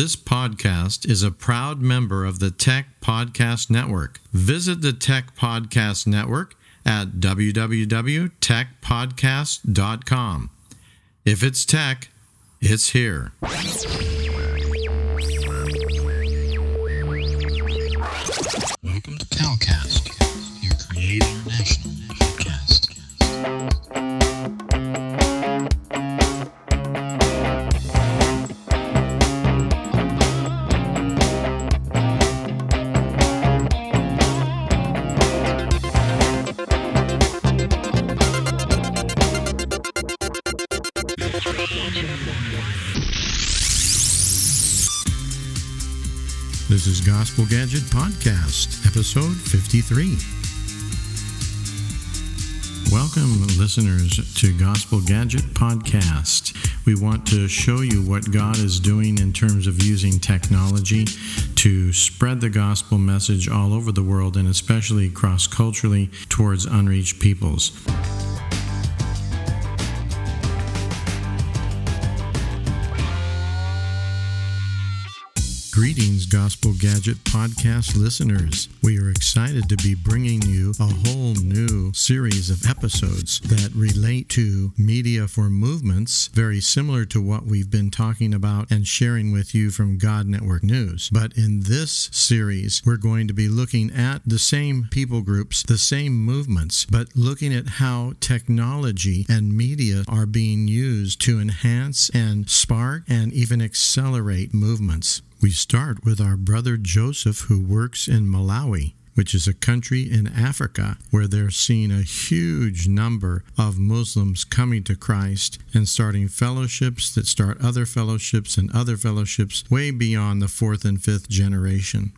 This podcast is a proud member of the Tech Podcast Network. Visit the Tech Podcast Network at www.techpodcast.com. If it's tech, it's here. Welcome to Calcast, your Create International This is Gospel Gadget Podcast, episode 53. Welcome, listeners, to Gospel Gadget Podcast. We want to show you what God is doing in terms of using technology to spread the gospel message all over the world and especially cross culturally towards unreached peoples. Greetings, Gospel Gadget Podcast listeners. We are excited to be bringing you a whole new series of episodes that relate to media for movements, very similar to what we've been talking about and sharing with you from God Network News. But in this series, we're going to be looking at the same people groups, the same movements, but looking at how technology and media are being used to enhance and spark and even accelerate movements. We start with our brother Joseph, who works in Malawi, which is a country in Africa where they're seeing a huge number of Muslims coming to Christ and starting fellowships that start other fellowships and other fellowships way beyond the fourth and fifth generation.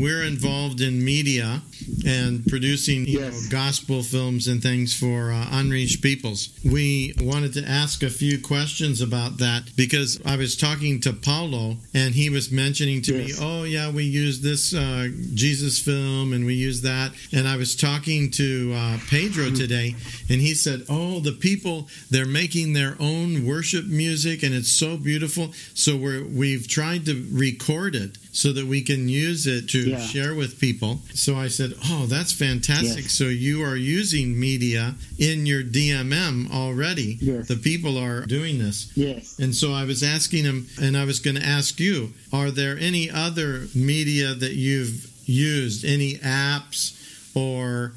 We're involved in media and producing you Yes. know, gospel films and things for uh, unreached peoples. We wanted to ask a few questions about that because I was talking to Paulo and he was mentioning to Yes. me, "Oh yeah, we use this uh, Jesus film and we use that." And I was talking to uh, Pedro Mm-hmm. today, and he said, "Oh, the people they're making their own worship music and it's so beautiful." So we're we've tried to record it so that we can use it to Yeah. share with people. So I said, "Oh, that's fantastic." Yes. So you are using media in your DMM already. Yes. The people are doing this. Yes. And so I was asking him, and I was going to ask you, are there any other media that you've used? Any apps or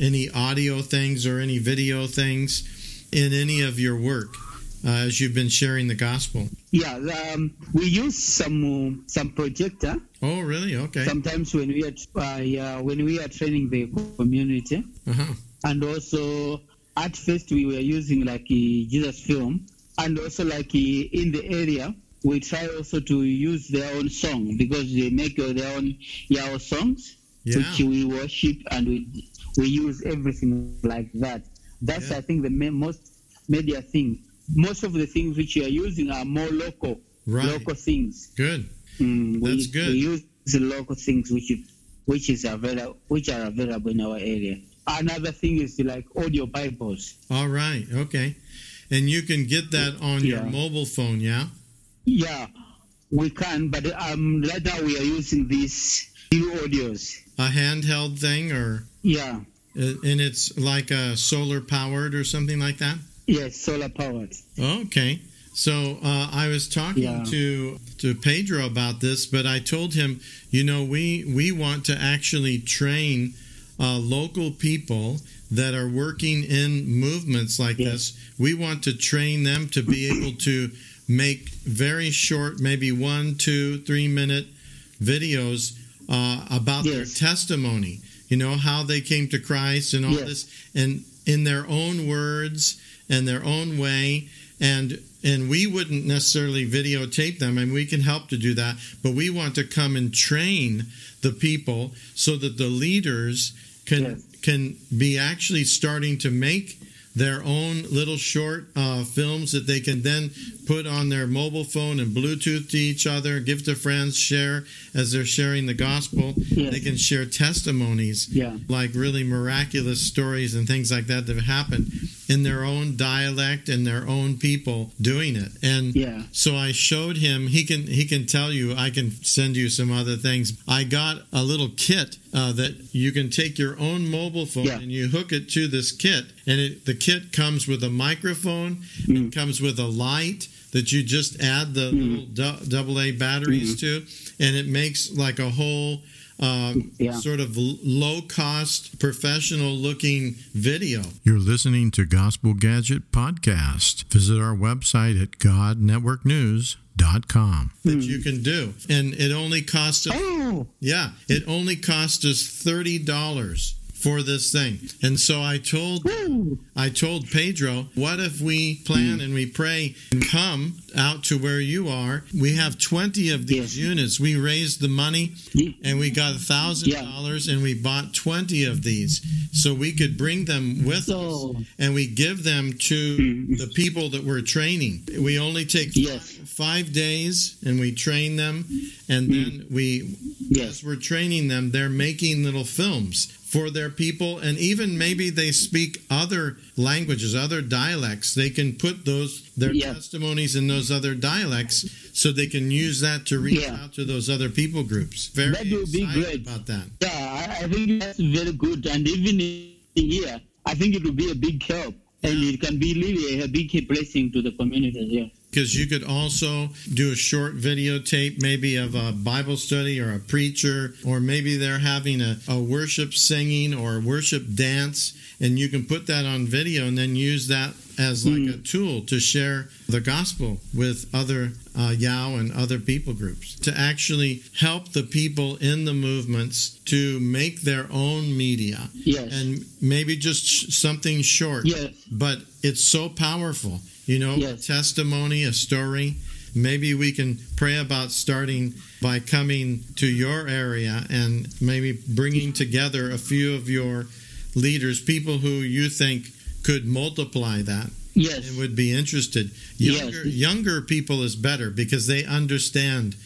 any audio things or any video things in any of your work uh, as you've been sharing the gospel? Yeah. Um, we use some some projector Oh, really? Okay. sometimes when we are uh, yeah, when we are training the community, Uh-huh. and also at first we were using like uh, Jesus film, and also like uh, in the area we try also to use their own song because they make their own Yahweh songs, Yeah. which we worship and we we use everything like that. That's Yeah. I think the most media thing. Most of the things which we are using are more local, Right. local things. Good. Mm, we, That's good. We use the local things which which is available, which are available in our area. Another thing is like audio Bibles. All right. Okay. And you can get that on your mobile phone, yeah? Yeah, we can, but um, right now we are using these new audios. A handheld thing, or Yeah, and it's like a solar powered or something like that? Yes, solar powered. Okay. So uh, I was talking Yeah. to to Pedro about this, but I told him, you know, we we want to actually train uh, local people that are working in movements like Yeah. this. We want to train them to be able to make very short, maybe one, two, three minute videos uh, about their testimony. You know how they came to Christ and all Yes. this, and in their own words and their own way and and we wouldn't necessarily videotape them and we can help to do that but we want to come and train the people so that the leaders can Yes. can be actually starting to make their own little short uh, films that they can then put on their mobile phone and Bluetooth to each other, give to friends, share as they're sharing the gospel. Yes. They can share testimonies, Yeah. like really miraculous stories and things like that that have happened in their own dialect and their own people doing it. And Yeah. so I showed him. He can he can tell you. I can send you some other things. I got a little kit uh, that you can take your own mobile phone Yeah. and you hook it to this kit, and it, the kit comes with a microphone. Mm. It comes with a light that you just add the little du- double A batteries to, and it makes like a whole. Um, Yeah. Sort of low cost, professional looking video. You're listening to Gospel Gadget Podcast. Visit our website at godnetworknews.com. that you can do. And it only cost us, Oh, yeah, it only cost us $30 for this thing. And so I told woo. I told Pedro, what if we plan and we pray and come out to where you are? We have 20 of these Yes. units. We raised the money and we got a thousand dollars and we bought 20 of these so we could bring them with So- us and we give them to Mm. the people that we're training. We only take Yes. five days and we train them and then we Yes. as we're training them, they're making little films for their people, and even maybe they speak other languages, other dialects. They can put those their Yeah. testimonies in those other dialects, so they can use that to reach Yeah. out to those other people groups. Very That would be great. about that. Yeah, I, think that's very good. And even here, I think it will be a big help. And it can be really a big blessing to the community. Yeah. Because you could also do a short videotape, maybe of a Bible study or a preacher, or maybe they're having a, a worship singing or worship dance, and you can put that on video and then use that as like a tool to share the gospel with other uh, Yao and other people groups to actually help the people in the movements to make their own media Yes. and maybe just sh- something short yes. but it's so powerful. You know, Yes. testimony, a story. Maybe we can pray about starting by coming to your area and maybe bringing together a few of your leaders, people who you think could multiply that Yes. and would be interested. Yes. Younger, younger people is better because they understand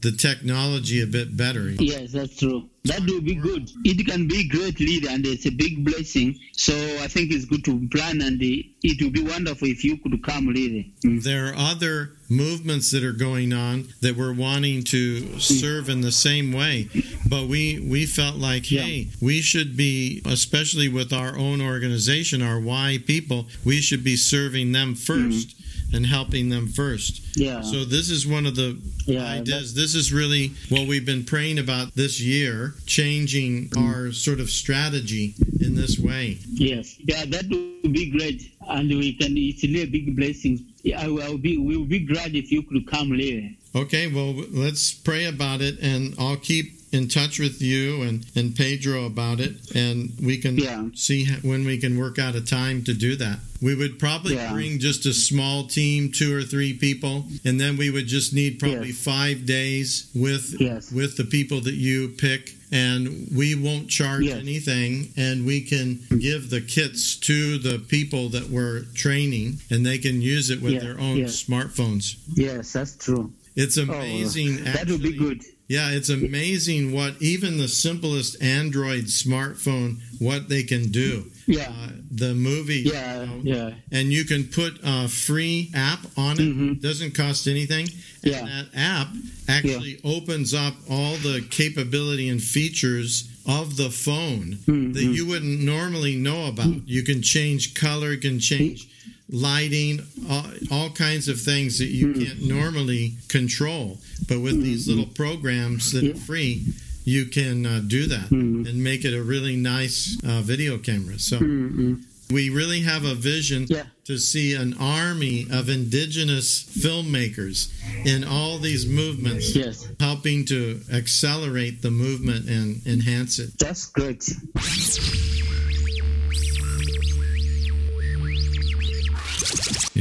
the technology a bit better. Yes, that's true. That will be good. It can be great leader, and it's a big blessing. So I think it's good to plan and it will be wonderful if you could come really. Mm. There are other movements that are going on that we're wanting to serve in the same way, but we we felt like, Yeah. hey, we should be, especially with our own organization, our Y people, we should be serving them 1st and helping them first. Yeah. So this is one of the Yeah, ideas. This is really what we've been praying about this year, changing mm. our sort of strategy in this way. Yes. Yeah, that would be great. And we can it's really a big blessing. I will be we will be glad if you could come really. Okay, well, let's pray about it, and I'll keep in touch with you and, and Pedro about it, and we can Yeah. see when we can work out a time to do that. We would probably Yeah. bring just a small team, two or three people, and then we would just need probably Yes. five days with Yes. with the people that you pick. And we won't charge Yes. anything, and we can give the kits to the people that we're training, and they can use it with their own smartphones. Yes, that's true. It's Oh, amazing. that would be good. Yeah, it's amazing what even the simplest Android smartphone what they can do. Yeah. Uh, the movie, Yeah, you know, yeah. and you can put a free app on it. Mhm. Doesn't cost anything. And Yeah. that app actually opens up all the capability and features of the phone Mhm. that you wouldn't normally know about. You can change color, you can change lighting, all, all kinds of things that you can't normally control. But with these little programs that are free, you can uh, do that Mhm. and make it a really nice uh, video camera. So Mm-mm. we really have a vision Yeah. to see an army of indigenous filmmakers in all these movements Yes, helping to accelerate the movement and enhance it. that's great.